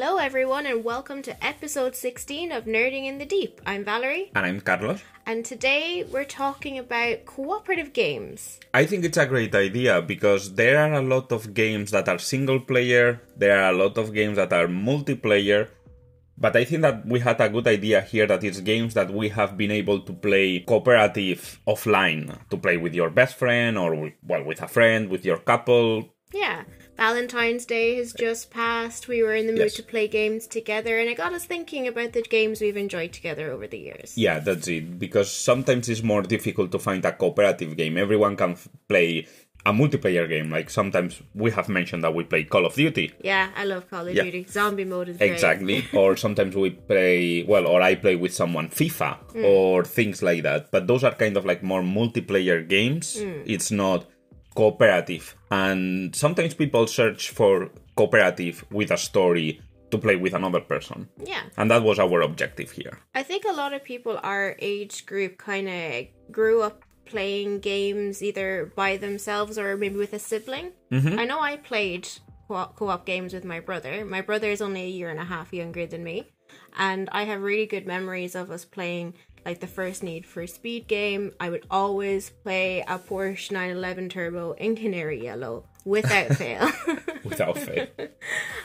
Hello, everyone, and welcome to episode 16 of Nerding in the Deep. I'm Valerie, And I'm Carlos. and today we're talking about cooperative games. I think it's a great idea because there are a lot of games that are single player, there are a lot of games that are multiplayer, but I think that we had a good idea here that it's games that we have been able to play cooperative offline, to play with your best friend or, well, with a friend, with your couple. Yeah, Valentine's Day has just passed. We were in the mood Yes. to play games together, and it got us thinking about the games we've enjoyed together over the years. Yeah, that's it. Because sometimes it's more difficult to find a cooperative game. Everyone can f- play a multiplayer game. Like sometimes we have mentioned that we play Call of Duty. Yeah, I love Call of Yeah. Duty. Zombie mode is great. Exactly. or sometimes we play, well, or I play with someone FIFA mm. or things like that. But those are kind of like more multiplayer games. Mm. It's not cooperative. And sometimes people search for cooperative with a story to play with another person. Yeah. And that was our objective here. I think a lot of people our age group kind of grew up playing games either by themselves or maybe with a sibling. Mm-hmm. I know I played co- co-op games with my brother. My brother is only a year and a half younger than me, and I have really good memories of us playing like the first Need for Speed game. I would always play a Porsche 911 Turbo in Canary Yellow without fail. Without fail.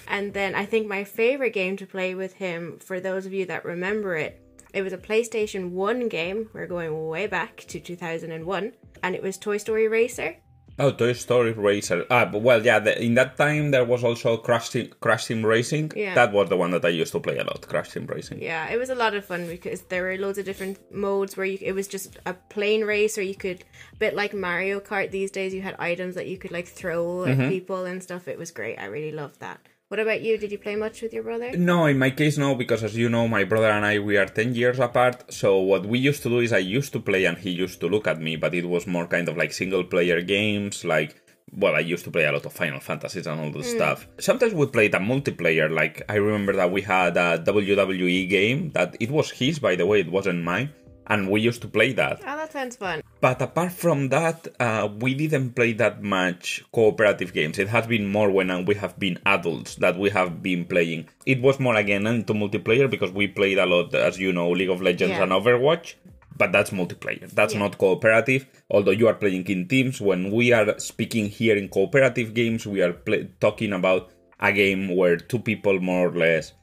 And then I think my favorite game to play with him, for those of you that remember it, it was a PlayStation 1 game. We're going way back to 2001. And it was Toy Story Racer. Oh, Toy Story Racer. Ah, well, yeah. The, in that time, there was also Crash Team, Crash Team Racing. Yeah. That was the one that I used to play a lot. Crash Team Racing. Yeah, it was a lot of fun because there were loads of different modes where you, it was just a plane race or you could, a bit like Mario Kart these days, you had items that you could like throw at people and stuff. It was great. I really loved that. What about you? Did you play much with your brother? No, in my case, no, because as you know, my brother and I we are ten years apart. So what we used to do is I used to play and he used to look at me, but it was more kind of like single player games, like. Well, I used to play a lot of Final Fantasies and all this mm. stuff. Sometimes we played a multiplayer. Like I remember that we had a WWE game that it was his, by the way, it wasn't mine, and we used to play that. Oh, that sounds fun. But apart from that, uh, we didn't play that much cooperative games. It has been more when we have been adults that we have been playing. It was more again into multiplayer because we played a lot, as you know, League of Legends Yeah. and Overwatch. But that's multiplayer. That's Yeah. not cooperative. Although you are playing in teams, when we are speaking here in cooperative games, we are talking about a game where two people more or less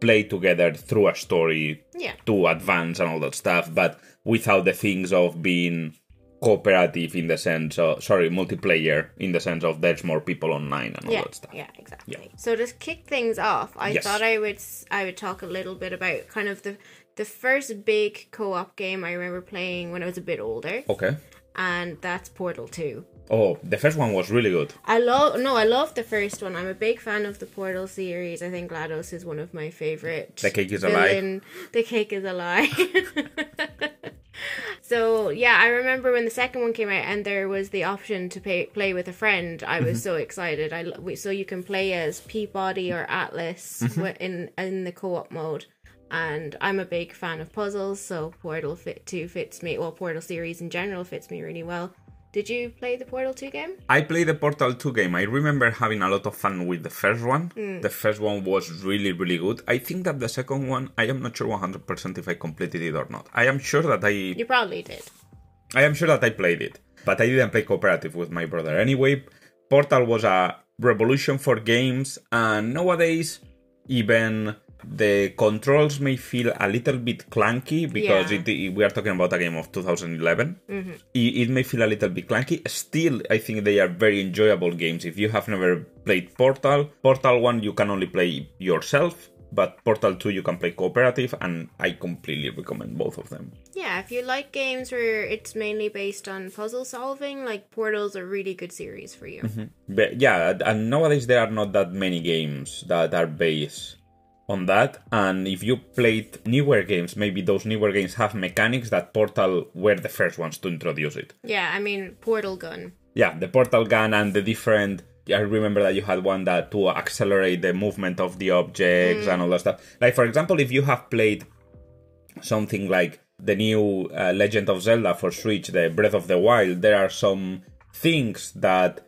play together through a story Yeah. to advance and all that stuff, but without the things of being cooperative in the sense of sorry, multiplayer in the sense of there's more people online and all yeah, that stuff. Yeah, exactly. So to kick things off, I Yes. thought I would i would talk a little bit about kind of the the first big co-op game I remember playing when I was a bit older, Okay. and that's Portal Two. Oh, the first one was really good. I love no, I love the first one. I'm a big fan of the Portal series. I think GLaDOS is one of my favorite. The cake is a lie. The cake is a lie. so yeah, I remember when the second one came out and there was the option to pay, play with a friend. I was mhm. so excited. I we- so you can play as P-body or Atlas mhm. wi- in in the co-op mode. And I'm a big fan of puzzles, so Portal Fit 2 fits me. Well, Portal series in general fits me really well. Did you play the Portal 2 game? I played the Portal 2 game. I remember having a lot of fun with the first one. Hmm. The first one was really, really good. I think that the second one, I am not sure 100% if I completed it or not. I am sure that I You probably did. I am sure that I played it, but I didn't play cooperative with my brother. Anyway, Portal was a revolution for games, and nowadays, even the controls may feel a little bit clunky because Yeah. it, we are talking about a game of 2011. Mm-hmm. It, it may feel a little bit clunky. Still, I think they are very enjoyable games. If you have never played Portal, Portal 1 you can only play yourself. But Portal 2 you can play cooperative, and I completely recommend both of them. Yeah, if you like games where it's mainly based on puzzle solving, like Portal's a really good series for you. Mm-hmm. But yeah, and nowadays there are not that many games that are based on that. And if you played newer games, maybe those newer games have mechanics that Portal were the first ones to introduce it. Yeah, I mean Portal Gun. Yeah, the portal gun and the different. I remember that you had one that to accelerate the movement of the objects and all that stuff. Like for example, if you have played something like the new uh, Legend of Zelda for Switch, the Breath of the Wild, there are some things that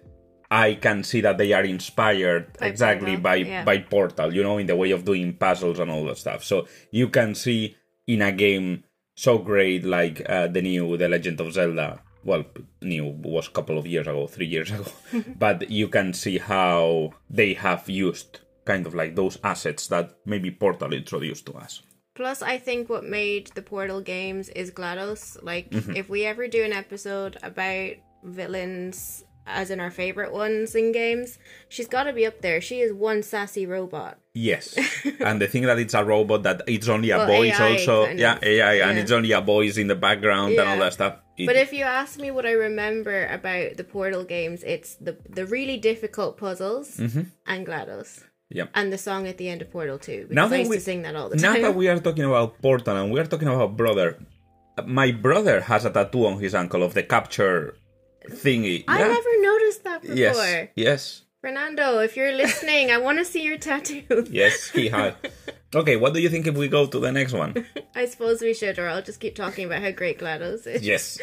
I can see that they are inspired By exactly Portal, by yeah. by Portal, you know, in the way of doing puzzles and all that stuff. So you can see in a game so great like uh, the new The Legend of Zelda. Well, new was a couple of years ago, three years ago, but you can see how they have used kind of like those assets that maybe Portal introduced to us. Plus, I think what made the Portal games is GLaDOS. Like, Mm-hmm. if we ever do an episode about villains, as in our favorite ones in games, she's got to be up there. She is one sassy robot. Yes, and the thing that it's a robot that it's only a Well, voice AI also, kind yeah, of. AI, and it's only a voice in the background and all that stuff. It- But if you ask me what I remember about the Portal games, it's the the really difficult puzzles Mm-hmm. and GLaDOS. yeah. And the song at the end of Portal 2. Because Now that we- to sing that all the Now time. that we are talking about Portal and we are talking about brother, my brother has a tattoo on his ankle of the capture thingy. I yeah? never noticed that before. Yes, yes, Fernando, if you're listening, I want to see your tattoo. yes. He has. Okay, what do you think if we go to the next one? I suppose we should, or I'll just keep talking about how great GLaDOS is. Yes.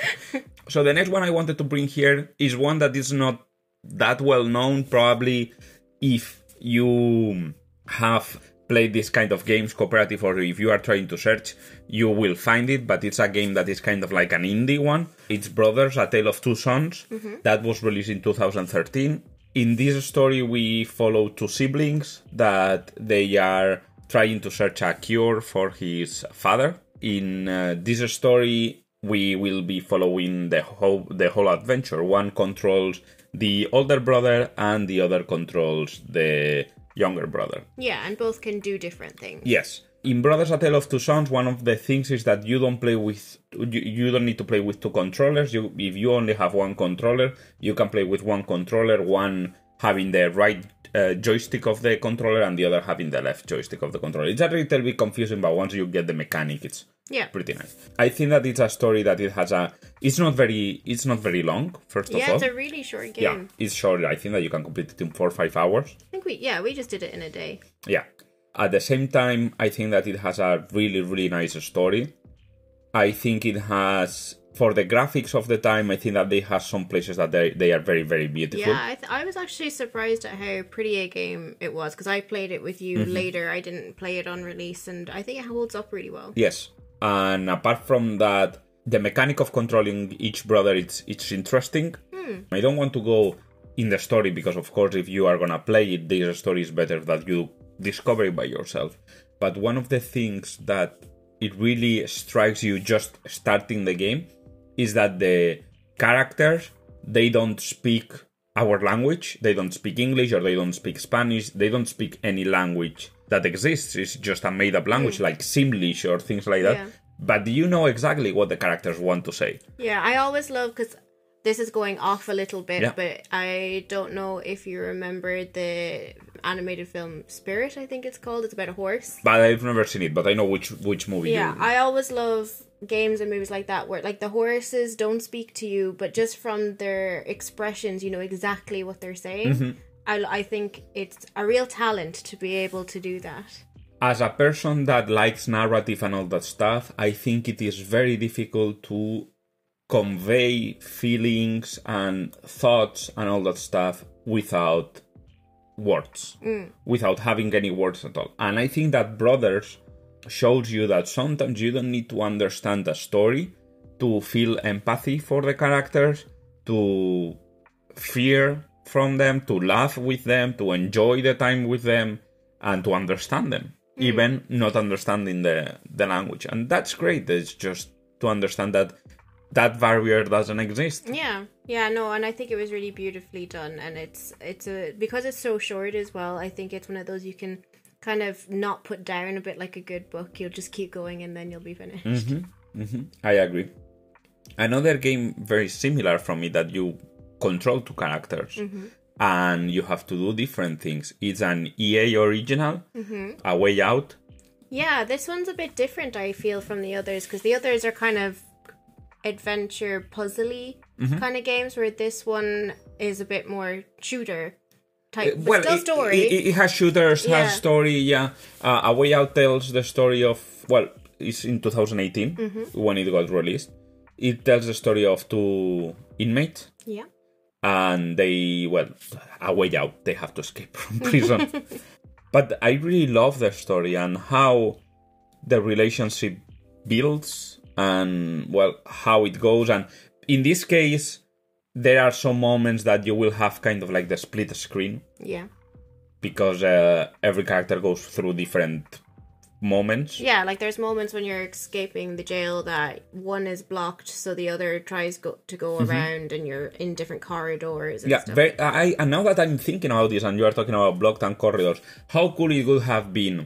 So the next one I wanted to bring here is one that is not that well known. Probably, if you have played this kind of games, cooperative, or if you are trying to search, you will find it. But it's a game that is kind of like an indie one. It's Brothers: A Tale of Two Sons. That was released in 2013. In this story, we follow two siblings that they are trying to search a cure for his father. In uh, this story, we will be following the whole the whole adventure. One controls the older brother, and the other controls the younger brother. Yeah, and both can do different things. Yes. In Brothers: A Tale of Two Sons, one of the things is that you don't play with you, you don't need to play with two controllers. You if you only have one controller, you can play with one controller, one having the right uh, joystick of the controller and the other having the left joystick of the controller. It's a little bit confusing, but once you get the mechanic, it's Yeah. pretty nice. I think that it's a story that it has a. It's not very. It's not very long. First of all Yeah, it's a really short game. yeah, it's short. I think that you can complete it in four or five hours. I think we yeah, we just did it in a day. Yeah. At the same time, I think that it has a really, really nice story. I think it has, for the graphics of the time, I think that they have some places that they, they are very, very beautiful. Yeah, I, th- I was actually surprised at how pretty a game it was because I played it with you Mm-hmm. later. I didn't play it on release, and I think it holds up really well. Yes. And apart from that, the mechanic of controlling each brother, it's, it's interesting. Hmm. I don't want to go in the story because, of course, if you are gonna play it, the story is better that you discover it by yourself. But one of the things that it really strikes you just starting the game is that the characters they don't speak our language, they don't speak English or they don't speak Spanish, they don't speak any language that exists. It's just a made up language like Simlish or things like that. Yeah. But you know exactly what the characters want to say. Yeah, I always love because this is going off a little bit, Yeah. but I don't know if you remember the animated film Spirit. I think it's called. It's about a horse. But I've never seen it, but I know which which movie Yeah, I always love games and movies like that where like the horses don't speak to you, but just from their expressions, you know exactly what they're saying. Mm-hmm. I, I think it's a real talent to be able to do that. as a person that likes narrative and all that stuff, I think it is very difficult to convey feelings and thoughts and all that stuff without words, mm. without having any words at all. And I think that Brothers shows you that sometimes you don't need to understand a story to feel empathy for the characters, to fear from them, to laugh with them, to enjoy the time with them, and to understand them, mm. even not understanding the, the language. And that's great. It's just to understand that that barrier doesn't exist. Yeah, yeah, no, and I think it was really beautifully done, and it's it's a because it's so short as well. I think it's one of those you can kind of not put down a bit like a good book. You'll just keep going, and then you'll be finished. Mm-hmm, mm-hmm, I agree. Another game very similar from me that you control two characters and you have to do different things. It's an EA original, A Way Out. Yeah, this one's a bit different. I feel from the others because the others are kind of adventure puzzly Mm-hmm. kind of games, where this one is a bit more shooter type. Uh, well, still it, story. It, it has shooters, Yeah. has story. Yeah, uh, A Way Out tells the story of well, it's in 2018 Mm-hmm. when it got released. It tells the story of two inmates, yeah. And they well a way out. They have to escape from prison. but I really love the story and how the relationship builds and well how it goes and in this case there are some moments that you will have kind of like the split screen Yeah. because uh, every character goes through different moments Yeah, like there's moments when you're escaping the jail that one is blocked, so the other tries go- to go around, and you're in different corridors. And Mm-hmm. yeah very, I, and now that i'm thinking about this and you are talking about blocked and corridors how cool it would have been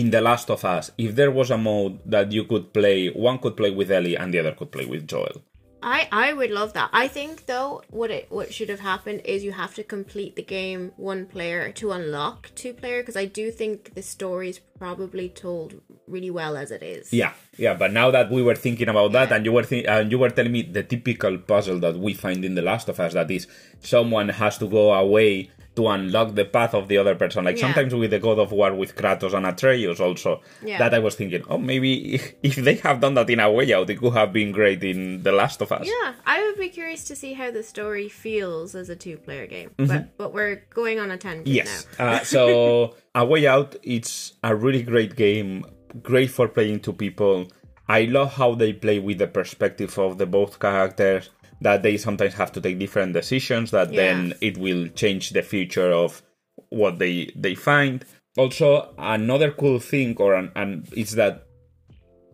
in the last of us if there was a mode that you could play one could play with ellie and the other could play with joel I I would love that. I think though, what it what should have happened is you have to complete the game one player to unlock two player because I do think the story is probably told really well as it is. Yeah, yeah, but now that we were thinking about that, and you were thi- and you were telling me the typical puzzle that we find in The Last of Us, that is someone has to go away to unlock the path of the other person. Like Yeah. sometimes with the God of War with Kratos and Atreus, also. Yeah. That I was thinking, oh, maybe if, if they have done that in a way out, it could have been great in The Last of Us. Yeah, I would be curious to see how the story feels as a two-player game. Mm-hmm. But but we're going on a tangent Yes. now. Uh, so A Way Out, it's a really great game, great for playing two people. I love how they play with the perspective of the both characters. That they sometimes have to take different decisions. That then it will change the future of what they they find. Also, another cool thing, or an, and it's that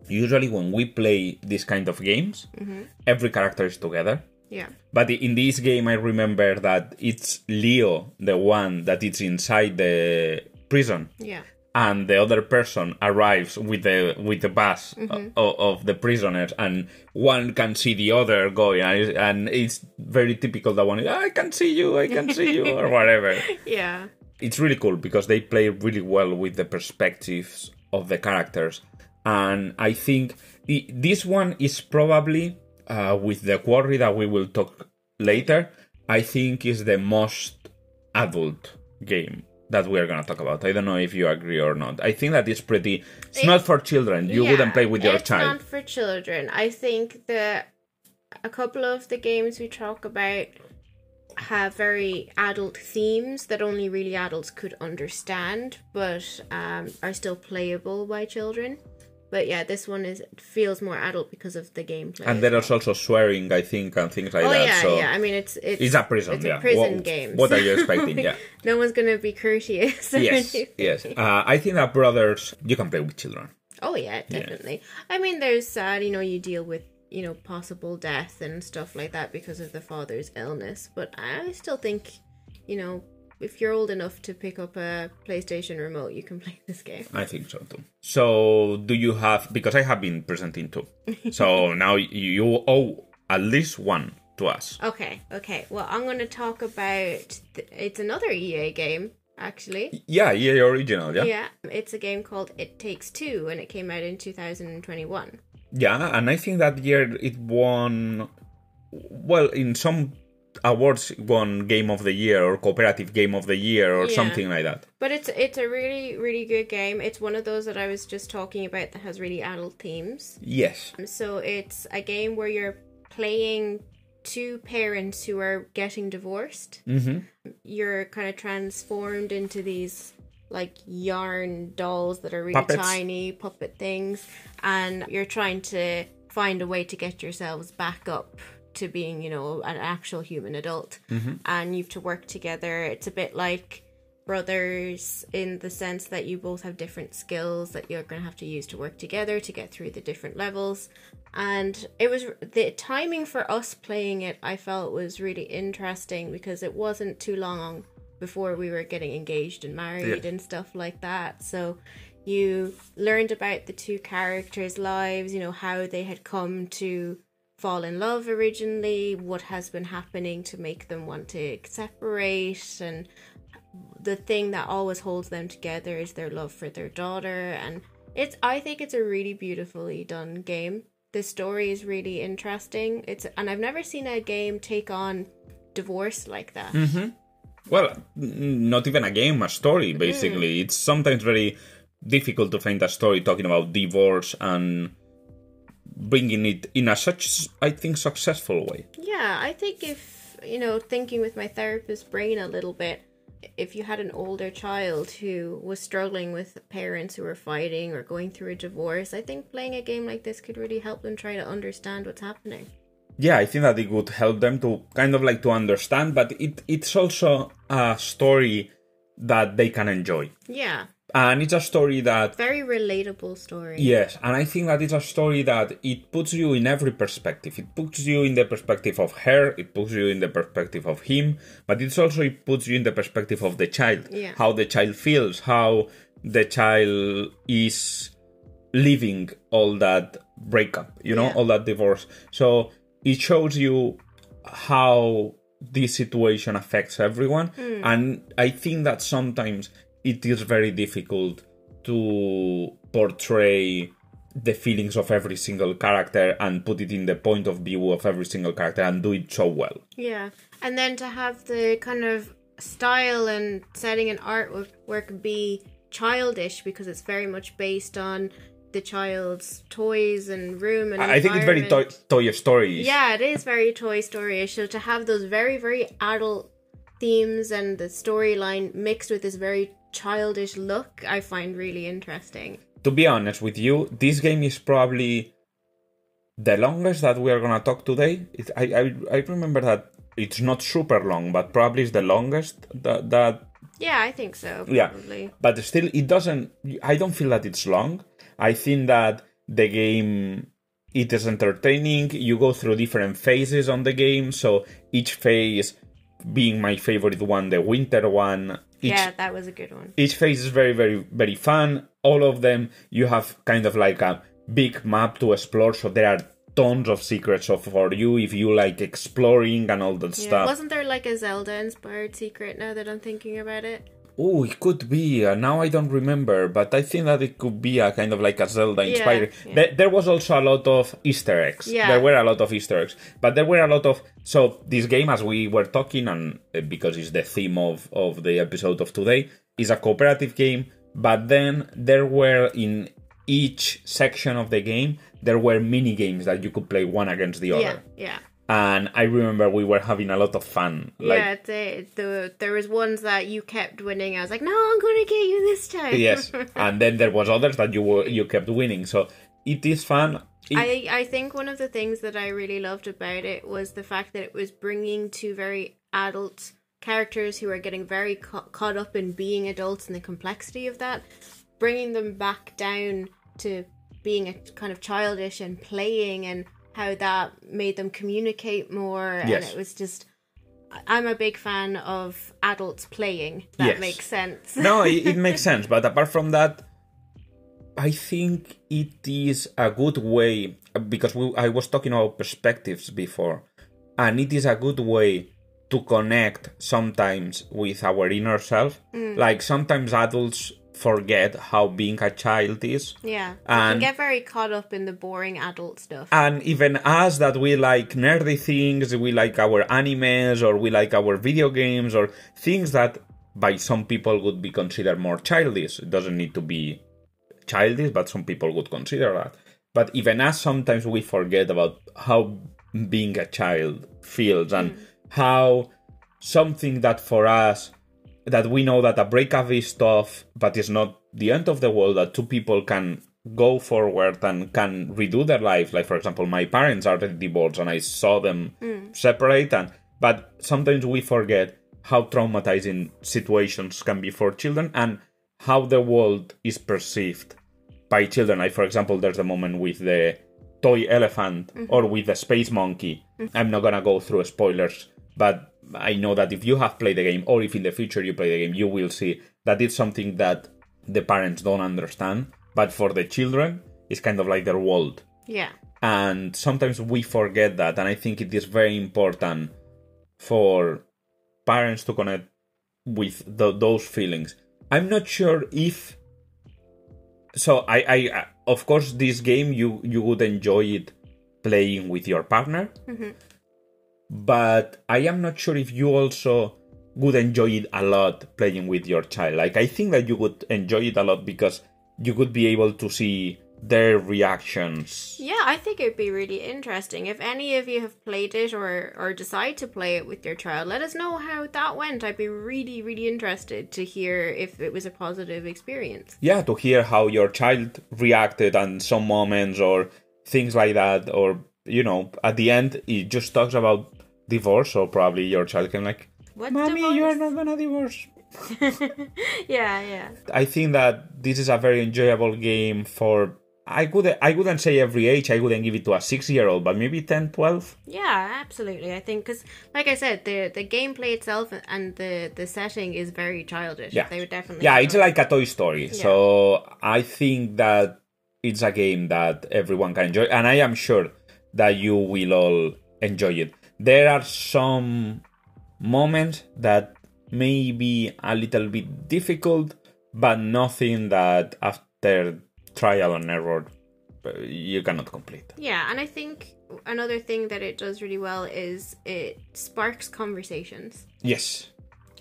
usually when we play this kind of games, mm-hmm. every character is together. Yeah. But in this game, I remember that it's Leo, the one that is inside the prison, Yeah. And the other person arrives with the with the bus of, of the prisoners, and one can see the other going, and it's, very typical that one is, I can see you, I can see you, or whatever. Yeah. It's really cool because they play really well with the perspectives of the characters, and I think this one is probably uh, with the quarry that we will talk later. I think is the most adult game that we are gonna talk about. I don't know if you agree or not. I think that it's pretty. It's not for children. You wouldn't play with your it's child. It's not for children. I think the a couple of the games we talk about have very adult themes that only really adults could understand, but um, are still playable by children. But yeah, this one is feels more adult because of the gameplay. And there is also swearing, I think, and things like oh that. yeah, so yeah. I mean, it's it's it's a prison. It's yeah. a prison what, game. What are you expecting? Yeah. no one's gonna be courteous. or yes, anything. yes. Uh, I think that brothers, you can play with children. Oh yeah, definitely. I mean, there's sad, you know, you deal with you know possible death and stuff like that because of the father's illness. But I still think, you know, if you're old enough to pick up a PlayStation remote, you can play this game. I think so too. So, do you have? Because I have been presenting two. So now you owe at least one to us. Okay, okay. Well, I'm going to talk about. Th- it's another EA game, actually. Yeah, EA original. Yeah. Yeah, it's a game called It Takes Two, and it came out in 2021. Yeah, and I think that year it won. Well, in some awards, won Game of the Year or Cooperative Game of the Year or Yeah. something like that. But it's it's a really really good game. It's one of those that I was just talking about that has really adult themes. Yes. So it's a game where you're playing two parents who are getting divorced. Mm-hmm. You're kind of transformed into these like yarn dolls that are really Puppets. tiny puppet things, and you're trying to find a way to get yourselves back up to being, you know, an actual human adult. Mm-hmm. And you have to work together. It's a bit like brothers in the sense that you both have different skills that you're going to have to use to work together to get through the different levels and it was the timing for us playing it i felt was really interesting because it wasn't too long before we were getting engaged and married Yeah. and stuff like that so you learned about the two characters lives you know how they had come to fall in love originally what has been happening to make them want to separate and the thing that always holds them together is their love for their daughter and it's i think it's a really beautifully done game. The story is really interesting. It's and i've never seen a game take on divorce like that. Mm-hmm. Well, n- not even a game, a story, basically. Mm. It's sometimes very difficult to find a story talking about divorce and bringing it in a such I think successful way. Yeah, I think if you know, thinking with my therapist brain a little bit, if you had an older child who was struggling with parents who were fighting or going through a divorce, I think playing a game like this could really help them try to understand what's happening. Yeah, I think that it would help them to kind of like to understand, but it it's also a story that they can enjoy. Yeah. And it's a story that very relatable story. Yes, and I think that it's a story that it puts you in every perspective. It puts you in the perspective of her, it puts you in the perspective of him, but it's also it puts you in the perspective of the child. Yeah. How the child feels, how the child is living all that breakup, you know, Yeah. all that divorce. So it shows you how this situation affects everyone. Hmm. And I think that sometimes it is very difficult to portray the feelings of every single character and put it in the point of view of every single character and do it so well. Yeah. And then to have the kind of style and setting and artwork be childish because it's very much based on the child's toys and room and I think it's very Toy. Toy Story. Yeah, it is very Toy Story-ish. So to have those very, very adult themes and the storyline mixed with this very childish look, I find really interesting. To be honest with you, this game is probably the longest that we are gonna talk today. It, I, I I remember that it's not super long, but probably it's the longest that that Yeah, I think so. Yeah. But still it doesn't i don't feel that it's long i think that the game it is entertaining you go through different phases on the game so each phase being my favorite one the winter one each, Yeah, that was a good one. each phase is very very very fun all of them you have kind of like a big map to explore so there are tons of secrets for you if you like exploring and all that Yeah. stuff Wasn't there like a Zelda inspired secret now that I'm thinking about it? Oh, it could be. Uh, now I don't remember, but I think that it could be a kind of like a Zelda inspired. yeah. There, there was also a lot of Easter eggs. Yeah. There were a lot of Easter eggs, but there were a lot of. So this game, as we were talking, and uh, because it's the theme of of the episode of today, is a cooperative game. But then there were in each section of the game there were mini games that you could play one against the other. Yeah, other, yeah. And I remember we were having a lot of fun. Like, yeah, the, the there was ones that you kept winning. I was like, no, I'm gonna get you this time. yes and then there was others that you were you kept winning so it is fun It- I, I think one of the things that I really loved about it was the fact that it was bringing two very adult characters who are getting very ca- caught up in being adults and the complexity of that, bringing them back down to being a kind of childish and playing and how that made them communicate more. Yes. And it was just. I'm a big fan of adults playing. That Yes. makes sense. no it, it makes sense but apart from that i think it is a good way because we, i was talking about perspectives before and it is a good way to connect sometimes with our inner self mm. like sometimes adults forget how being a child is Yeah. And- can get very caught up in the boring adult stuff. and even us that we like nerdy things we like our animes or we like our video games or things that by some people would be considered more childish it doesn't need to be childish but some people would consider that but even us sometimes we forget about how being a child feels and mm. how something that for us that we know that a breakup is tough, but it's not the end of the world. That two people can go forward and can redo their life. Like for example, my parents are divorced, and I saw them mm. separate. And but sometimes we forget how traumatizing situations can be for children and how the world is perceived by children. Like for example, there's the moment with the toy elephant mm-hmm. or with the space monkey. Mm-hmm. I'm not gonna go through spoilers, but I know that if you have played the game or if in the future you play the game, you will see that it's something that the parents don't understand, but for the children, it's kind of like their world. yeah. And sometimes we forget that, and I think it is very important for parents to connect with tho- those feelings. I'm not sure if so I, I of course this game you you would enjoy it playing with your partner mm-hmm. But i am not sure if you also would enjoy it a lot playing with your child like i think that you would enjoy it a lot because you would be able to see their reactions. Yeah, I think it'd be really interesting. If any of you have played it or or decide to play it with your child, let us know how that went. I'd be really, really interested to hear if it was a positive experience. Yeah, to hear how your child reacted on some moments or things like that, or you know, at the end it just talks about divorce, so probably your child can like, What "Mommy, divorce?" you are not gonna divorce." yeah, yeah. I think that this is a very enjoyable game for I could I wouldn't say every age. I wouldn't give it to a six year old, but maybe 10, 12. Yeah, absolutely. I think because, like I said, the the gameplay itself and the the setting is very childish. Yeah. they would definitely. Yeah, it's like a Toy Story. So I think that it's a game that everyone can enjoy, and I am sure that you will all enjoy it. There are some moments that may be a little bit difficult, but nothing that after trial and error uh, you cannot complete. Yeah, and I think another thing that it does really well is it sparks conversations. Yes.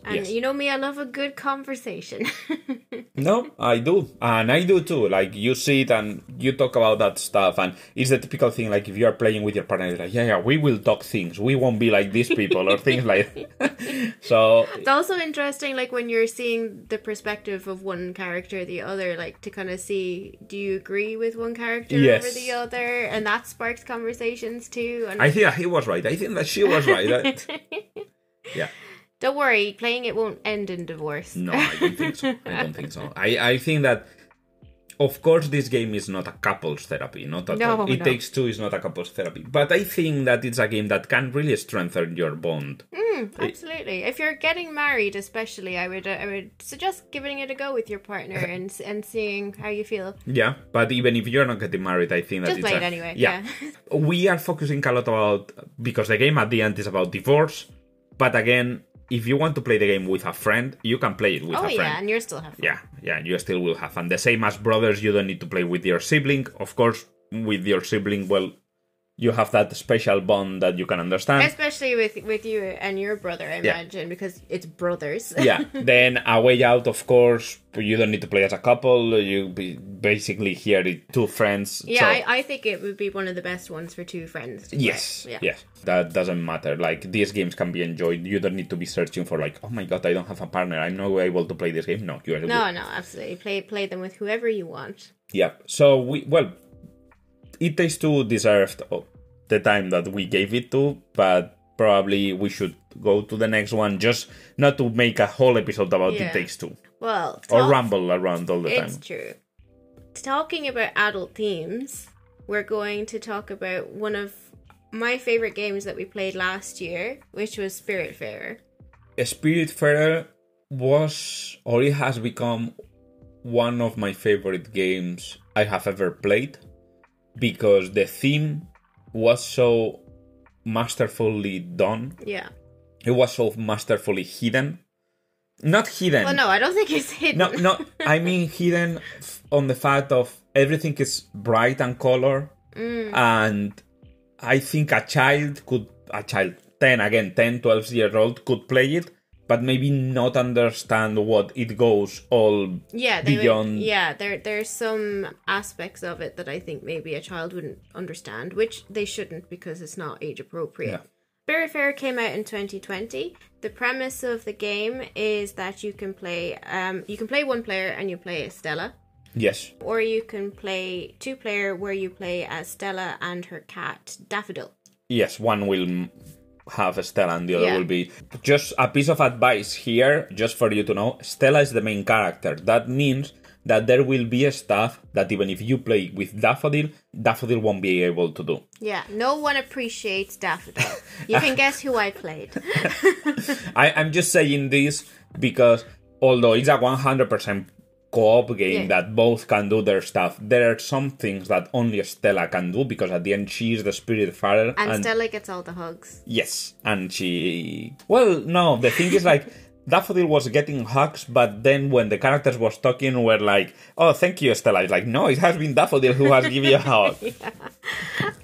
And Yes. you know me, I love a good conversation. No, I do, and I do too. Like you see it and you talk about that stuff, and it's the typical thing. Like if you are playing with your partner, you're like, yeah, yeah, we will talk things. We won't be like these people or things like. so it's also interesting, like when you're seeing the perspective of one character or the other, like to kind of see, do you agree with one character Yes. over the other, and that sparks conversations too. And I think he was right. I think that she was right. That- yeah. Don't worry, playing it won't end in divorce. No, I don't think so. I don't think so. I, I think that, of course, this game is not a couples therapy. Not at No, all. It no. takes two is not a couples therapy. But I think that it's a game that can really strengthen your bond. Absolutely. If you're getting married, especially, I would uh, I would suggest giving it a go with your partner and and seeing how you feel. Yeah, but even if you're not getting married, I think that Just it's play a, it anyway. Yeah. Yeah. we are focusing a lot about because the game at the end is about divorce. But again, if you want to play the game with a friend, you can play it with oh a friend. Oh yeah, and you're still have fun. Yeah, yeah, you still will have fun. The same as brothers, you don't need to play with your sibling. Of course, with your sibling, well, you have that special bond that you can understand. Especially with with you and your brother, I Yeah. imagine, because it's brothers. yeah. Then a way out, of course, you don't need to play as a couple. You be basically here two friends. Yeah, so- I, I think it would be one of the best ones for two friends. Yes, Yeah. yes. That doesn't matter. Like these games can be enjoyed. You don't need to be searching for like, oh my god, I don't have a partner. I'm not able to play this game. No, you are. No, no, absolutely. Play play them with whoever you want. Yeah. So we well, it takes two deserved the time that we gave it to, but probably we should go to the next one just not to make a whole episode about Yeah. it takes two Well, or ramble around all the It's time. true. Talking about adult themes, we're going to talk about one of my favorite games that we played last year, which was Spiritfarer. Spiritfarer was or it has become one of my favorite games I have ever played because the theme was so masterfully done. Yeah. It was so masterfully hidden. Not hidden. Well, no, I don't think it's hidden. no, no. I mean hidden on the fact of everything is bright and color, mm. and I think a child could, a child, 10, again, 10, 12 year old could play it, but maybe not understand what it goes all yeah, beyond. Would, yeah, there there's some aspects of it that I think maybe a child wouldn't understand, which they shouldn't because it's not age appropriate. Yeah. Spiritfarer came out in 2020. The premise of the game is that you can play um you can play one player and you play as Stella. Yes. or you can play two player where you play as Stella and her cat Daffodil. Yes, one will have Stella and the other Yeah. will be. Just a piece of advice here, just for you to know Stella is the main character. That means that there will be stuff that even if you play with Daffodil, Daffodil won't be able to do. Yeah, no one appreciates Daffodil. You can guess who I played. I, I'm just saying this because although it's a 100% co-op game Yeah. that both can do their stuff, there are some things that only Stella can do because at the end she is the spirit farer And, Stella gets all the hugs. Yes, and she. Well, no, the thing is like. Daffodil was getting hugs, but then when the characters was talking, were like, "Oh, thank you, Stella." It's like, no, it has been Daffodil who has given you a hug.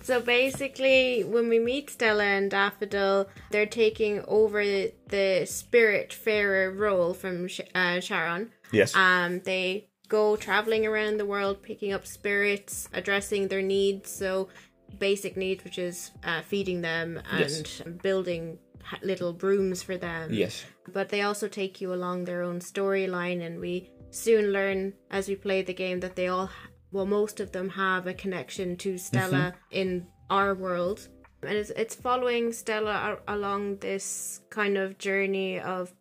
So basically, when we meet Stella and Daffodil, they're taking over the spirit fairer role from Sh- uh, Charon. Yes, Um, they go traveling around the world, picking up spirits, addressing their needs. So, basic needs, which is uh, feeding them and Yes. building little brooms for them. Yes. But they also take you along their own storyline, and we soon learn as we play the game that they all, well, most of them have a connection to Stella mm-hmm. in our world. And it's, it's following Stella a- along this kind of journey of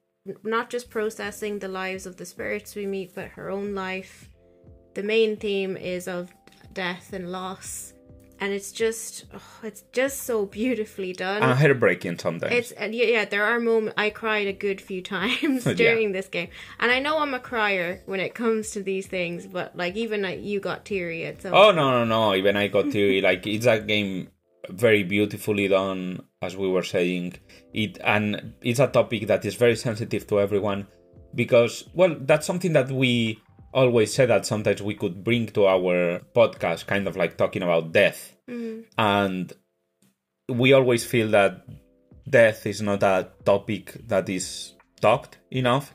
not just processing the lives of the spirits we meet, but her own life. The main theme is of death and loss. And it's just, oh, it's just so beautifully done. I And heartbreaking sometimes. It's yeah, yeah. There are moments I cried a good few times Yeah. during this game, and I know I'm a crier when it comes to these things. But like even uh, you got teary at some. Oh no no no! Even I got teary. like it's a game very beautifully done, as we were saying. It and it's a topic that is very sensitive to everyone because well, that's something that we always said that sometimes we could bring to our podcast, kind of like talking about death, and we always feel that death is not a topic that is talked enough.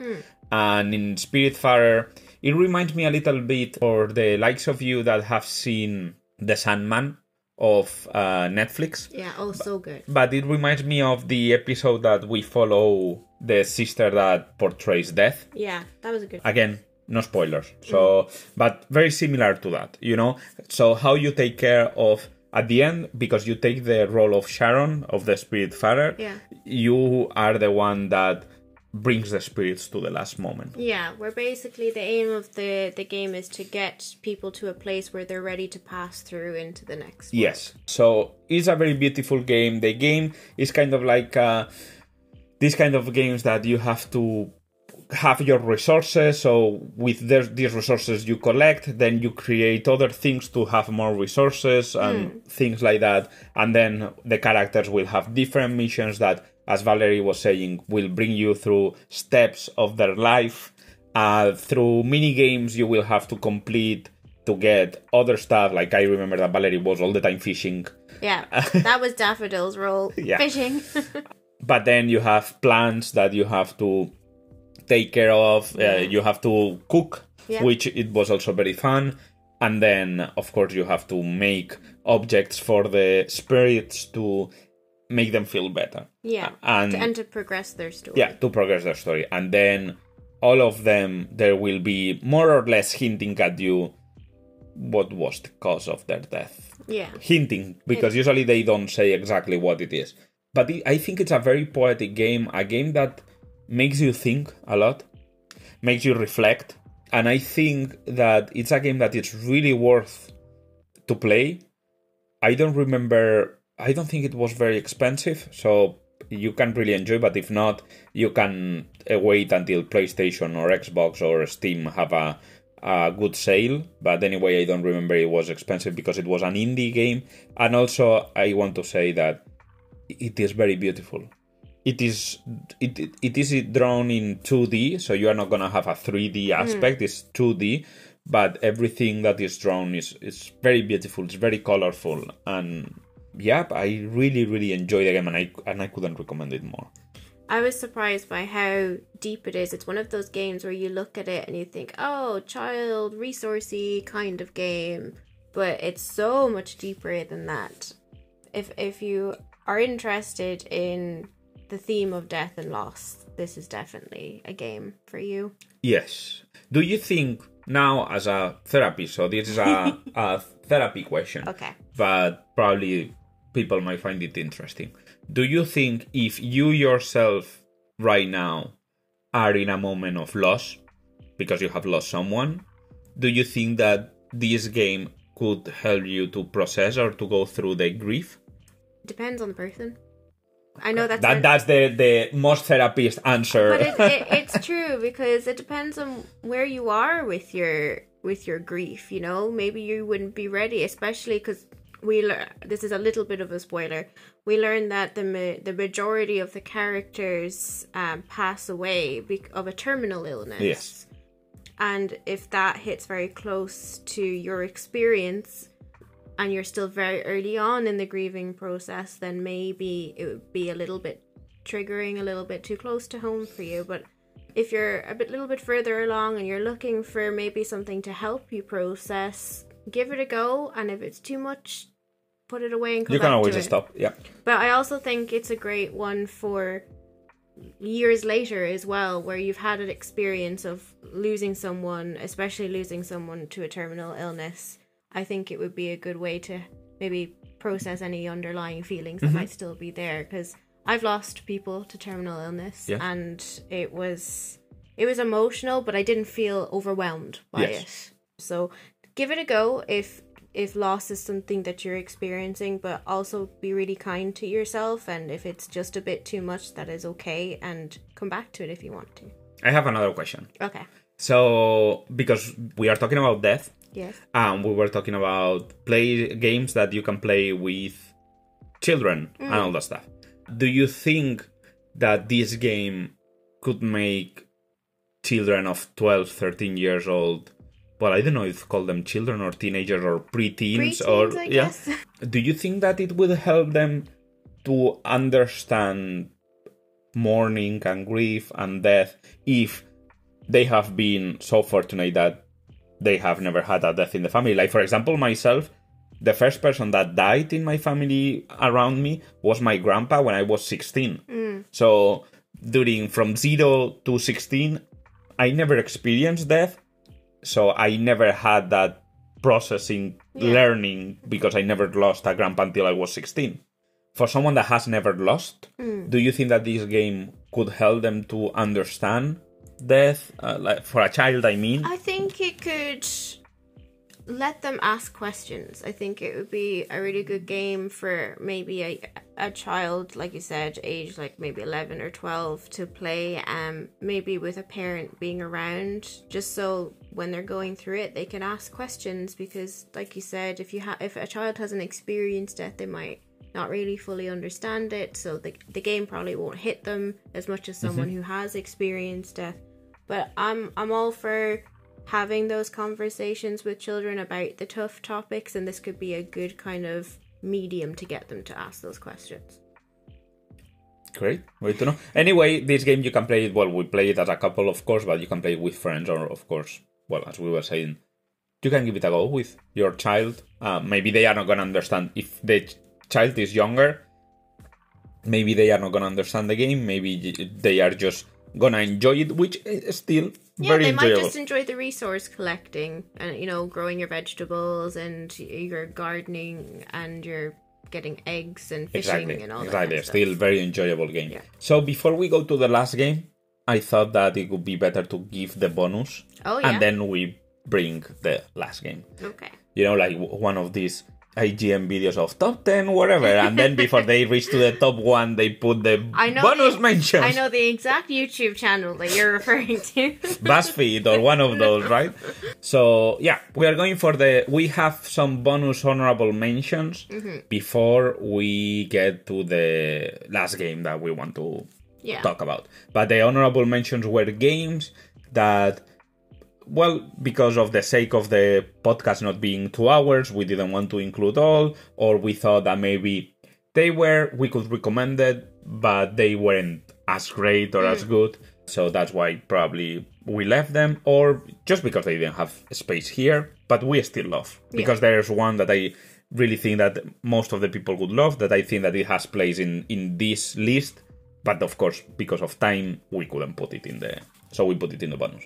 And in Spiritfarer, it reminds me a little bit for the likes of you that have seen The Sandman of uh, Netflix. Yeah. Oh, so good. But it reminds me of the episode that we follow the sister that portrays death Yeah, that was a good. again no spoilers. So but very similar to that you know? So how you take care of at the end because you take the role of Charon of the spirit father Yeah. you are the one that brings the spirits to the last moment. Yeah, where basically the aim of the the game is to get people to a place where they're ready to pass through into the next. yes. So it's a very beautiful game. The game is kind of like uh, this kind of games that you have to have your resources so with their, these resources you collect then you create other things to have more resources and things like that and then the characters will have different missions that as valerie was saying will bring you through steps of their life uh, through mini games you will have to complete to get other stuff like i remember that valerie was all the time fishing Yeah, that was Daffodil's role. Yeah. Fishing. but then you have plants that you have to take care of uh, you have to cook Yeah. which it was also very fun and then of course you have to make objects for the spirits to make them feel better yeah, and and to progress their story. yeah to progress their story and then all of them there will be more or less hinting at you what was the cause of their death yeah, hinting because usually they don't say exactly what it is. But it, I think it's a very poetic game, a game that makes you think a lot, makes you reflect, and I think that it's a game that it's really worth to play. I don't remember. I don't think it was very expensive, so you can really enjoy. But if not, you can uh, wait until PlayStation or Xbox or Steam have a a good sale. But anyway, I don't remember it was expensive because it was an indie game. And also, I want to say that it is very beautiful. It is it it, it is drawn in 2D, so you are not gonna have a 3D hmm. aspect. It's 2D, but everything that is drawn is is very beautiful. It's very colorful, and yeah, I really really enjoy the game, and I and I couldn't recommend it more. I was surprised by how deep it is. It's one of those games where you look at it and you think, "Oh, child resourcey kind of game," but it's so much deeper than that. If if you are interested in the theme of death and loss, this is definitely a game for you. Yes. Do you think now, as a therapist, so this is a, a therapy question, Okay. but probably people might find it interesting. Do you think if you yourself right now are in a moment of loss because you have lost someone, do you think that this game could help you to process or to go through the grief? Depends on the person. I know that's That that's the the most therapist answer. but it, it, it's true because it depends on where you are with your with your grief you know maybe you wouldn't be ready especially because we learn. this is a little bit of a spoiler we learn that the ma- the majority of the characters um, pass away bec- of a terminal illness Yes. and if that hits very close to your experience and you're still very early on in the grieving process then maybe it would be a little bit triggering a little bit too close to home for you but if you're a bit little bit further along and you're looking for maybe something to help you process, give it a go. And if it's too much, put it away and come You can always it. stop. Yeah. But I also think it's a great one for years later as well, where you've had an experience of losing someone, especially losing someone to a terminal illness. I think it would be a good way to maybe process any underlying feelings that mm-hmm. might still be there because I've lost people to terminal illness Yeah. and it was it was emotional but I didn't feel overwhelmed by Yes. it. So give it a go if if loss is something that you're experiencing but also be really kind to yourself and if it's just a bit too much that is okay and come back to it if you want to. I have another question. Okay. So, because we are talking about death, Yes. and we were talking about play games that you can play with children and all that stuff. Do you think that this game could make children of 12, 13 years old? Well, I don't know if call them children or teenagers or preteens or Preteens, I yeah. guess. Do you think that it would help them to understand mourning and grief and death if they have been so fortunate that they have never had a death in the family? Like, for example, myself, the first person that died in my family around me was my grandpa when I was 16. Mm. So, during from 0 to 16, I never experienced death. So, I never had that processing Yeah. learning because I never lost a grandpa until I was 16. For someone that has never lost, mm. do you think that this game could help them to understand death? Uh, like for a child, I mean. I think it could let them ask questions. I think it would be a really good game for maybe a a child, like you said, age like maybe eleven or twelve, to play. Um, maybe with a parent being around, just so when they're going through it, they can ask questions. Because, like you said, if you have if a child hasn't experienced death, they might not really fully understand it. So the the game probably won't hit them as much as someone who has experienced death but I'm I'm all for having those conversations with children about the tough topics and this could be a good kind of medium to get them to ask those questions. Great, great to know. Anyway, this game you can play it. Well, we play it as a couple, of course, but you can play it with friends, or of course, well, as we were saying, you can give it a go with your child. Uh, maybe they are not gonna understand if the ch- child is younger. Maybe they are not gonna understand the game. Maybe they are just gonna enjoy it, which is still Yeah, very they might just enjoy the resource collecting and you know growing your vegetables and your gardening and your getting eggs and fishing exactly, and all that. exactly. kind of Still stuff. very enjoyable game. Yeah. So before we go to the last game, I thought that it would be better to give the bonus, Oh yeah. and then we bring the last game. okay. you know, like one of these IGN videos of top 10, whatever. And then before they reach to the top one, they put the I know bonus the, mentions. I know the exact YouTube channel that you're referring to. BuzzFeed or one of those, right? So, yeah, we are going for the. We have some bonus honorable mentions Mm-hmm. before we get to the last game that we want to Yeah. talk about. But the honorable mentions were games that, well, because of the sake of the podcast not being two hours, we didn't want to include all, or we thought that maybe they were, we could recommend it, but they weren't as great or Mm. as good. So that's why probably we left them, or just because they didn't have space here, but we still love. Because there's one that I really think that most of the people would love, that I think that it has place in, in this list, but of course, because of time, we couldn't put it in the. So we put it in the bonus.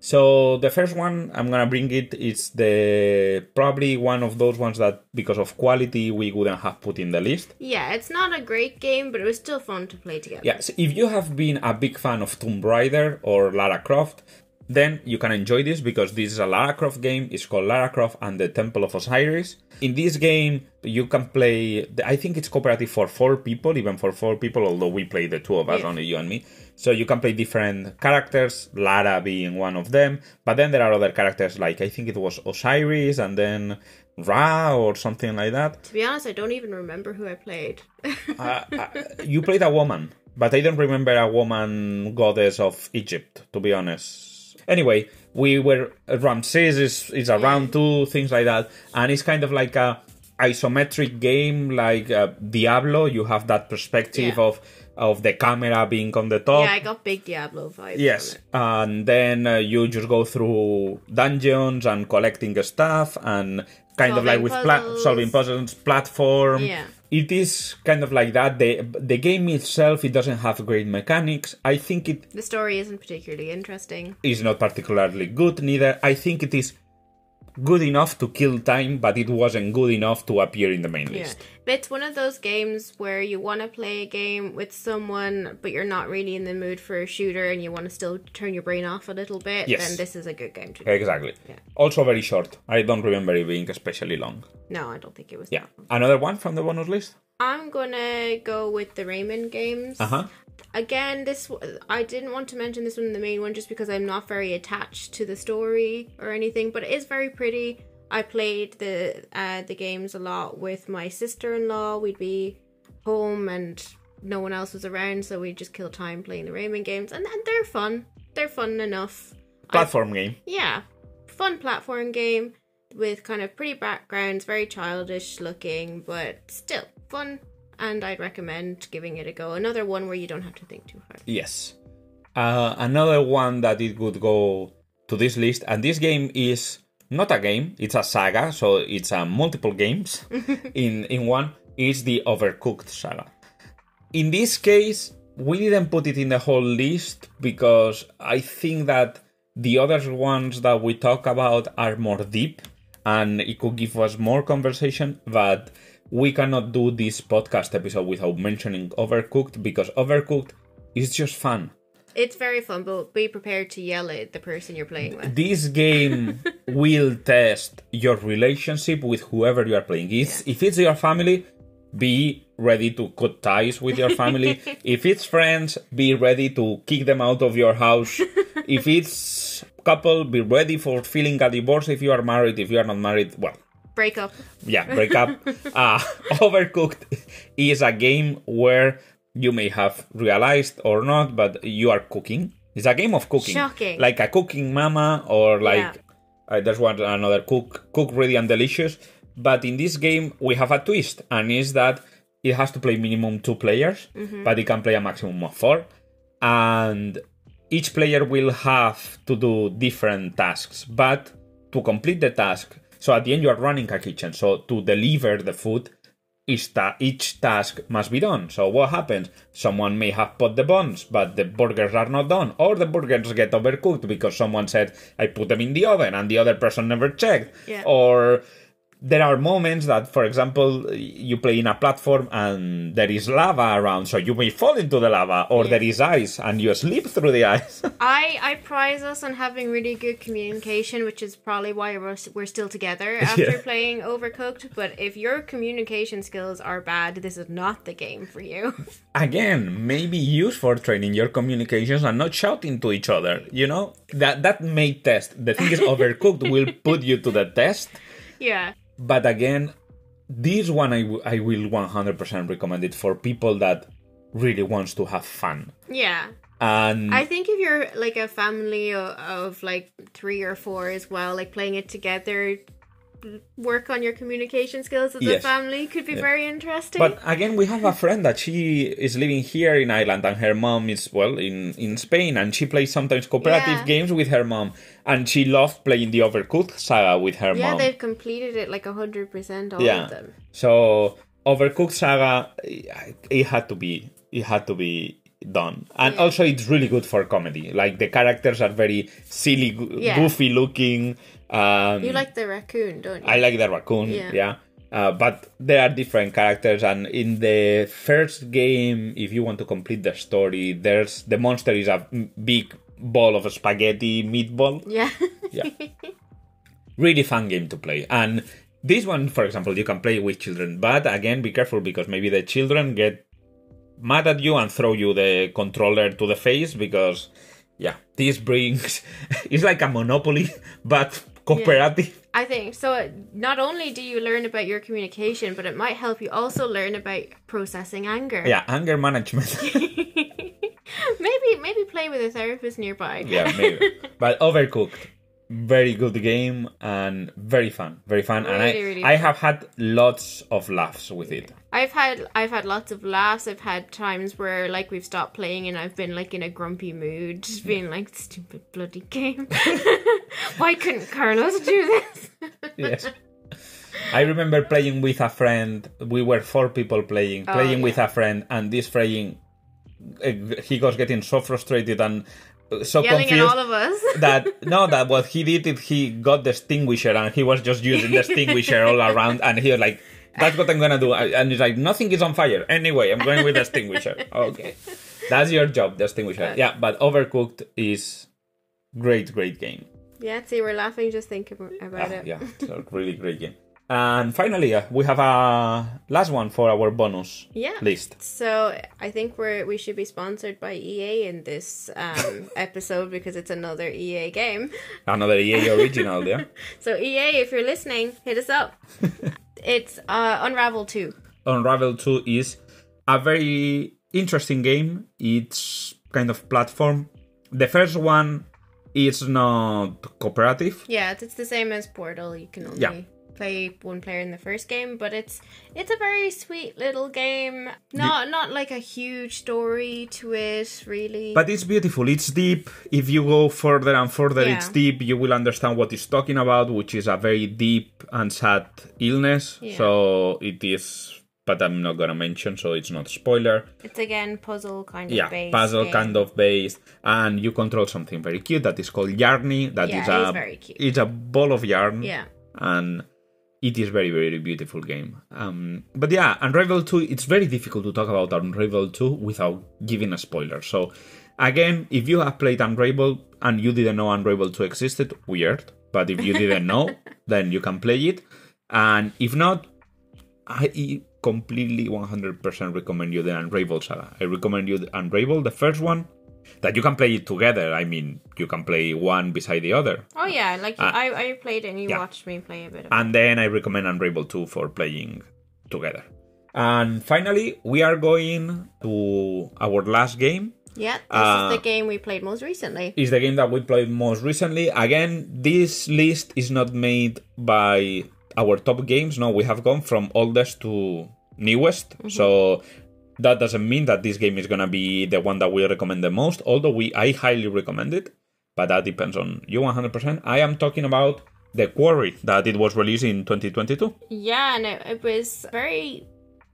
So the first one I'm gonna bring it is the probably one of those ones that because of quality we wouldn't have put in the list. Yeah, it's not a great game, but it was still fun to play together. Yeah, so if you have been a big fan of Tomb Raider or Lara Croft, then you can enjoy this because this is a Lara Croft game. It's called Lara Croft and the Temple of Osiris. In this game, you can play. I think it's cooperative for four people, even for four people. Although we play the two of us, Yeah. only you and me. So you can play different characters, Lara being one of them. But then there are other characters like I think it was Osiris and then Ra or something like that. To be honest, I don't even remember who I played. Uh, uh, you played a woman, but I don't remember a woman goddess of Egypt, to be honest. Anyway, we were Ramses is is around two things like that, and it's kind of like a isometric game, like uh, Diablo. You have that perspective Yeah. of of the camera being on the top. Yeah, I got big Diablo vibes. Yes, and then uh, you just go through dungeons and collecting stuff and kind of like with pla- solving puzzles, platform. Yeah. It is kind of like that. The the game itself it doesn't have great mechanics. I think it The story isn't particularly interesting. is not particularly good neither. I think it is good enough to kill time, but it wasn't good enough to appear in the main Yeah. list. But it's one of those games where you want to play a game with someone, but you're not really in the mood for a shooter and you want to still turn your brain off a little bit, Yes. then this is a good game to do. Exactly. Yeah. Also very short. I don't remember it being especially long. No, I don't think it was. Yeah. Another one from the bonus list? I'm gonna go with the Rayman games. Uh-huh. Again, this I didn't want to mention this one in the main one just because I'm not very attached to the story or anything, but it is very pretty. I played the uh, the games a lot with my sister in law. We'd be home and no one else was around, so we'd just kill time playing the Rayman games, and, and they're fun. They're fun enough. Platform game. Yeah, fun platform game with kind of pretty backgrounds, very childish looking, but still fun. And I'd recommend giving it a go. Another one where you don't have to think too hard. Yes. Uh, another one that it would go to this list, and this game is not a game; it's a saga, so it's uh, multiple games in in one. Is the Overcooked saga. In this case, we didn't put it in the whole list because I think that the other ones that we talk about are more deep and it could give us more conversation, but we cannot do this podcast episode without mentioning Overcooked because Overcooked is just fun. It's very fun, but be prepared to yell at the person you're playing with. This game will test your relationship with whoever you are playing. It's, If it's your family, be ready to cut ties with your family. if it's friends, be ready to kick them out of your house. if it's couple, be ready for feeling a divorce if you are married. If you are not married, well, Break up. yeah, break up. uh, Overcooked is a game where you may have realized or not, but you are cooking. It's a game of cooking, Shocking. like a cooking mama or like Yeah. uh, there's one another cook cook ready and delicious. But in this game, we have a twist, and is that it has to play minimum two players, but it can play a maximum of four, and each player will have to do different tasks. But to complete the task, so at the end you are running a kitchen, so to deliver the food, each, ta- each task must be done. So what happens? Someone may have put the buns, but the burgers are not done, or the burgers get overcooked because someone said I put them in the oven and the other person never checked, Yeah. or there are moments that, for example, you play in a platform and there is lava around, so you may fall into the lava, or there is ice and you slip through the ice. I, I prize us on having really good communication, which is probably why we're, we're still together after Yeah. playing Overcooked. But if your communication skills are bad, this is not the game for you. Again, maybe used for training your communications and not shouting to each other. You know that that may test. The thing is, overcooked will put you to the test. yeah. But again, this one I, w- I will 100% recommend it for people that really wants to have fun. Yeah. And I think if you're like a family of, of like three or four as well, like playing it together, work on your communication skills as a Yes. family could be very interesting. But again, we have a friend that she is living here in Ireland, and her mom is well in in Spain, and she plays sometimes cooperative Yeah. games with her mom, and she loved playing the Overcooked saga with her yeah, mom. Yeah, they've completed it like a hundred percent all yeah. of them. So Overcooked saga, it had to be it had to be done, and Yeah. also it's really good for comedy. Like the characters are very silly, Yeah. goofy looking. Um, You like the raccoon, don't you? I like the raccoon, yeah. Yeah. Uh, but there are different characters, and in the first game, if you want to complete the story, there's the monster is a big ball of spaghetti meatball. yeah. Yeah, really fun game to play. And this one, for example, you can play with children, but again, be careful because maybe the children get mad at you and throw you the controller to the face because, yeah, this brings it's like a monopoly, but cooperative. I think so. Not only do you learn about your communication, but it might help you also learn about processing anger. Yeah, anger management. maybe maybe play with a therapist nearby. yeah, maybe. But Overcooked, very good game and very fun, very fun. and I, Really, really I fun. have had lots of laughs with it. I've had I've had lots of laughs. I've had times where like we've stopped playing and I've been like in a grumpy mood, just being like stupid bloody game. Why couldn't Carlos do this? yes. I remember playing with a friend. We were four people playing, Oh, playing yeah. with a friend, and this friend, uh, he was getting so frustrated and uh, so Yelling at confused all of us. that no, that what he did is he got the extinguisher and he was just using the extinguisher all around, and he was like, "That's what I'm gonna do," and it's like, "Nothing is on fire anyway. I'm going with the extinguisher." Okay, that's your job, the extinguisher. Yeah, but Overcooked is great, great game. yeah, see, we're laughing just thinking about Ah, it. yeah, it's a really great game. And finally, uh, we have a last one for our bonus Yeah. list. So I think we're we should be sponsored by EA in this um, episode because it's another EA game. Another EA original, yeah. So EA, if you're listening, hit us up. it's uh, Unravel Two. Unravel 2 is a very interesting game. It's kind of platform. The first one is not cooperative. Yeah, it's, it's the same as Portal. You can only Yeah. Play one player in the first game, but it's it's a very sweet little game. Not not like a huge story to it, really. But it's beautiful. It's deep. If you go further and further, Yeah. it's deep. You will understand what it's talking about, which is a very deep and sad illness. Yeah. So it is, but I'm not gonna mention, so it's not spoiler. it's again puzzle kind of yeah, based. puzzle game. kind of based, and you control something very cute that is called Yarny. That Yeah, is it a is very cute. it's a ball of yarn. Yeah. and it is very very beautiful game. Um, but yeah, Unravel Two. It's very difficult to talk about Unravel Two without giving a spoiler. So again, if you have played Unravel and you didn't know Unravel Two existed, weird. But if you didn't know, then you can play it. And if not, I completely 100% recommend you the Unravel saga. I recommend you the Unravel, the first one, that you can play it together. I mean, you can play one beside the other. Oh yeah, like I I played and you yeah. watched me play a bit of it. And then I recommend Unravel 2 for playing together. And finally, we are going to our last game. Yeah, this Uh, is the game we played most recently. Is the game that we played most recently. Again, this list is not made by our top games. No, we have gone from oldest to newest. So that doesn't mean that this game is gonna be the one that we recommend the most. Although we, I highly recommend it, but that depends on you 100%. I am talking about the Quarry that it was released in 2022. Yeah, and it, it was very,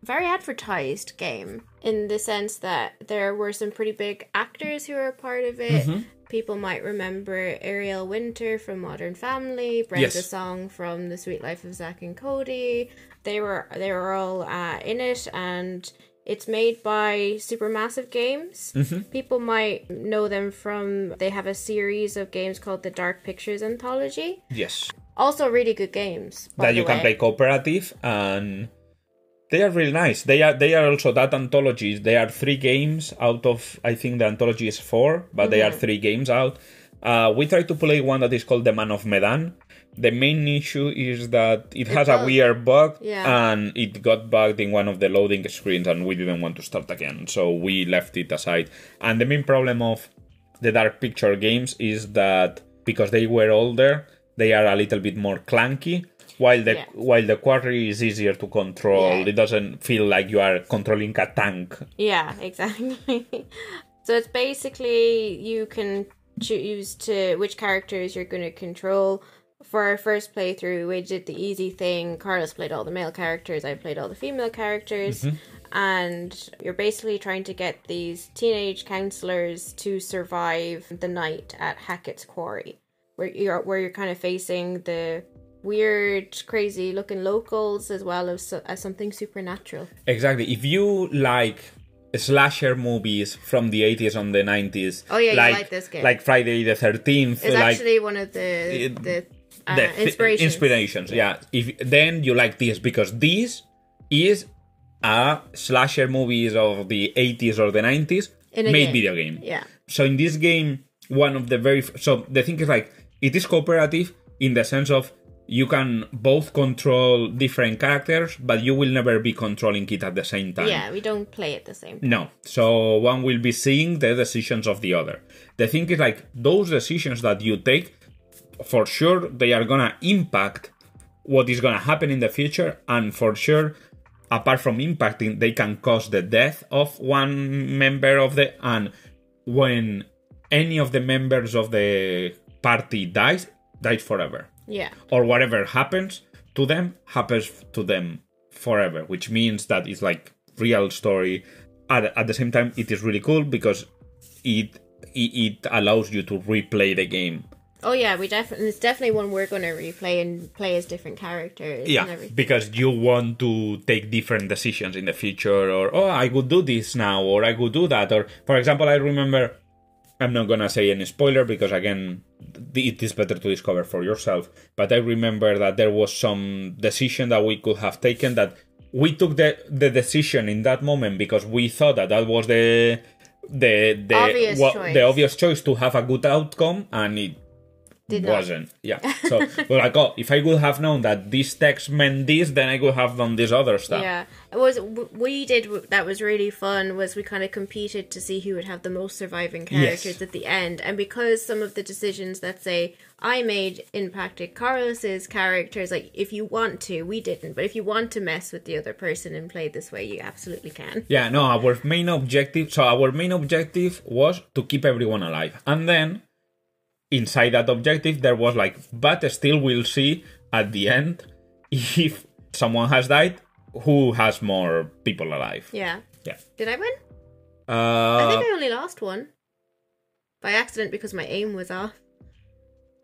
very advertised game in the sense that there were some pretty big actors who were a part of it. Mm-hmm. People might remember Ariel Winter from Modern Family, Brenda Yes. Song from The Sweet Life of Zack and Cody. They were they were all uh, in it, and it's made by Supermassive Games. Mm-hmm. People might know them from they have a series of games called the Dark Pictures Anthology. Yes. Also, really good games. that you can play cooperative and they are really nice they are they are also that anthologies they are three games out of i think the anthology is four but they are Mm-hmm. three games out uh, we tried to play one that is called the man of medan the main issue is that it has a weird bug Yeah. and it got bugged in one of the loading screens and we didn't want to start again so we left it aside and the main problem of the dark picture games is that because they were older they are a little bit more clunky while the Yeah. while the quarry is easier to control Yeah. it doesn't feel like you are controlling a tank Yeah, exactly. so it's basically you can choose to which characters you're going to control. For our first playthrough, we did the easy thing. Carlos played all the male characters. I played all the female characters. Mm-hmm. And you're basically trying to get these teenage counselors to survive the night at Hackett's Quarry, where you're where you're kind of facing the weird, crazy looking locals as well as, as something supernatural. exactly if you like slasher movies from the 80s and the 90s Oh, yeah, you like, like this game. like friday the 13th It's like actually one of the the, uh, the thi- inspirations. inspirations yeah if then you like this because this is a slasher movies of the 80s or the 90s In a made game. video game Yeah, so in this game one of the very f- so the thing is like it is cooperative in the sense of you can both control different characters but you will never be controlling it at the same time yeah. We don't play it the same. no. So one will be seeing the decisions of the other. The thing is like those decisions that you take, for sure they are gonna impact what is gonna happen in the future, and for sure apart from impacting, they can cause the death of one member of the and when any of the members of the party dies, dies forever. Yeah. Or whatever happens to them happens to them forever, which means that it's like real story. At, at the same time, it is really cool because it, it it allows you to replay the game. Oh yeah, we definitely it's definitely one we're going to replay and play as different characters. and Yeah, everything. because you want to take different decisions in the future, or oh, I could do this now, or I could do that, or for example, I remember. I'm not gonna say any spoiler because again, it is better to discover for yourself. But I remember that there was some decision that we could have taken that we took the the decision in that moment because we thought that that was the the the Obvious wha- choice. the obvious choice to have a good outcome, and it Did wasn't. Yeah. So we're like, oh, if I would have known that this text meant this, then I could have done this other stuff. Yeah, it was. We did that was really fun. Was we kind of competed to see who would have the most surviving characters Yes. at the end, and because some of the decisions that say I made impacted Carlos's characters, like if you want to, we didn't, but if you want to mess with the other person and play this way, you absolutely can. Yeah, no, our main objective, so our main objective was to keep everyone alive. And then inside that objective there was like but still we'll see at the end if someone has died who has more people alive. Yeah. Yeah. Did I win? I Uh think I only lost one by accident because my aim was off.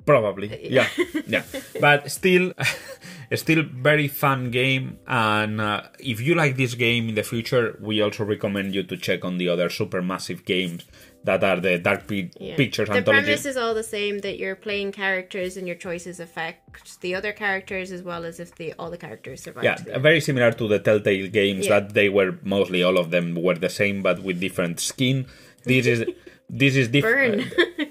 Probably, yeah, yeah. But still, still very fun game. And uh, if you like this game in the future, we also recommend you to check on the other supermassive games that are the Dark Pi- Yeah. Pictures the anthology. premise is all the same that you're playing characters and your choices affect the other characters as well as if the all the characters survive. yeah, very similar to the Telltale games Yeah. that they were mostly all of them were the same but with different skin. This is this is different.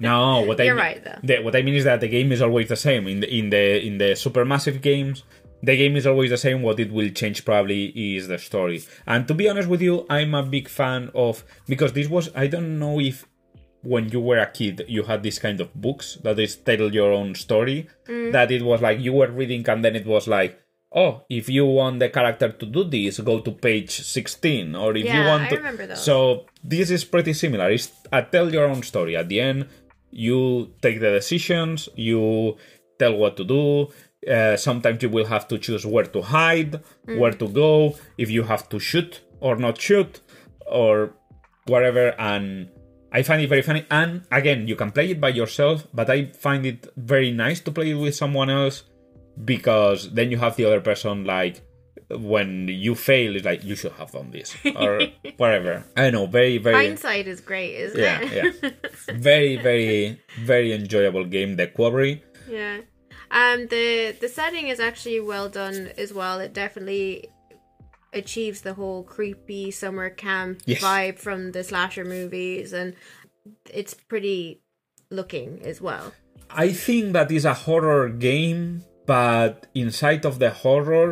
No, what I You're mean, right, though. The, what I mean is that the game is always the same in the in the in the supermassive games. The game is always the same. What it will change probably is the story. And to be honest with you, I'm a big fan of because this was I don't know if when you were a kid you had this kind of books that is tell your own story. Mm. That it was like you were reading and then it was like. Oh, if you want the character to do this, go to page 16. Or if you Yeah, want I to. remember those. So this is pretty similar. It's a tell your own story. At the end, you take the decisions, you tell what to do. Uh, sometimes you will have to choose where to hide, where to go, if you have to shoot or not shoot, or whatever. And I find it very funny. And again, you can play it by yourself, but I find it very nice to play it with someone else because then you have the other person like when you fail it's like you should have done this or whatever i know very very Hindsight is great, isn't yeah it? yeah very very very enjoyable game the quarry Yeah. Um the the setting is actually well done as well. It definitely achieves the whole creepy summer camp Yes. vibe from the slasher movies and it's pretty looking as well. i think that is a horror game but inside of the horror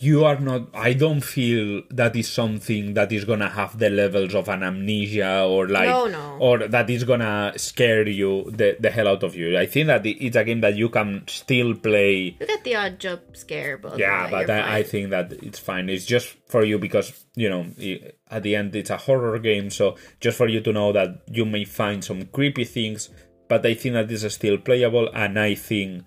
you are not i don't feel that is something that is gonna have the levels of an amnesia or like No, no. or that is gonna scare you the, the hell out of you. I think that it's a game that you can still play. You get the odd jump scare, but yeah but I, I think that it's fine. It's just for you because you know at the end it's a horror game so just for you to know that you may find some creepy things but i think that this is still playable and i think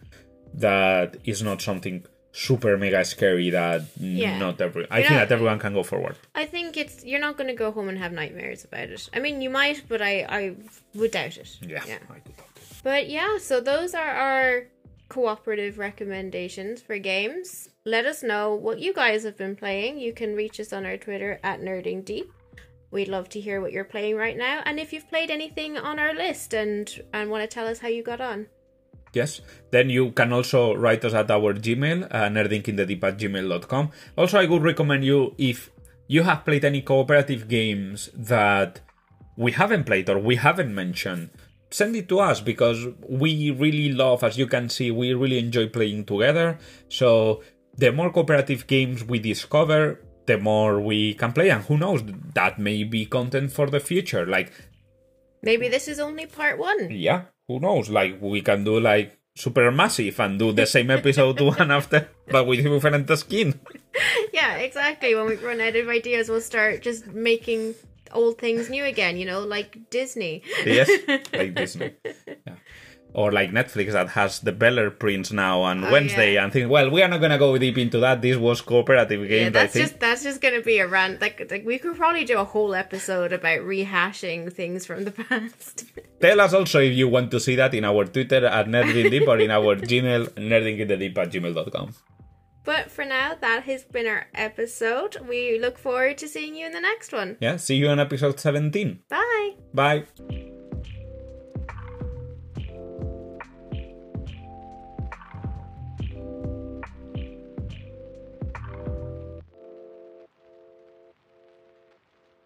that is not something super mega scary that Yeah. not every i You're think not- that everyone can go forward I think it's you're not going to go home and have nightmares about it. I mean, you might, but I I would doubt it. yeah, Yeah. I could doubt it. But yeah, so those are our cooperative recommendations for games. Let us know what you guys have been playing. You can reach us on our Twitter at Nerding Deep. We'd love to hear what you're playing right now, and if you've played anything on our list and and want to tell us how you got on. Yes. Then you can also write us at our Gmail, uh, nerdinginthedeep at gmail.com. Also, I would recommend you if you have played any cooperative games that we haven't played or we haven't mentioned, send it to us because we really love, as you can see, we really enjoy playing together. So the more cooperative games we discover, the more we can play. And who knows, that may be content for the future. Like Maybe this is only part one. yeah, who knows? Like we can do like super massive and do the same episode one after, but with different skin. yeah, exactly. When we run out of ideas, we'll start just making old things new again, you know, like Disney. yes, like Disney. Yeah. Or like Netflix that has the Beller Prince now on Oh, Wednesday yeah. and think, well, we are not gonna go deep into that. This was cooperative games, Yeah, I that's think. just that's just gonna be a rant. Like, like we could probably do a whole episode about rehashing things from the past. Tell us also if you want to see that in our Twitter at nerdingdeep or in our Gmail, nerdinginthedeep at gmail.com. but for now, that has been our episode. We look forward to seeing you in the next one. Yeah, see you on episode 17. Bye. Bye.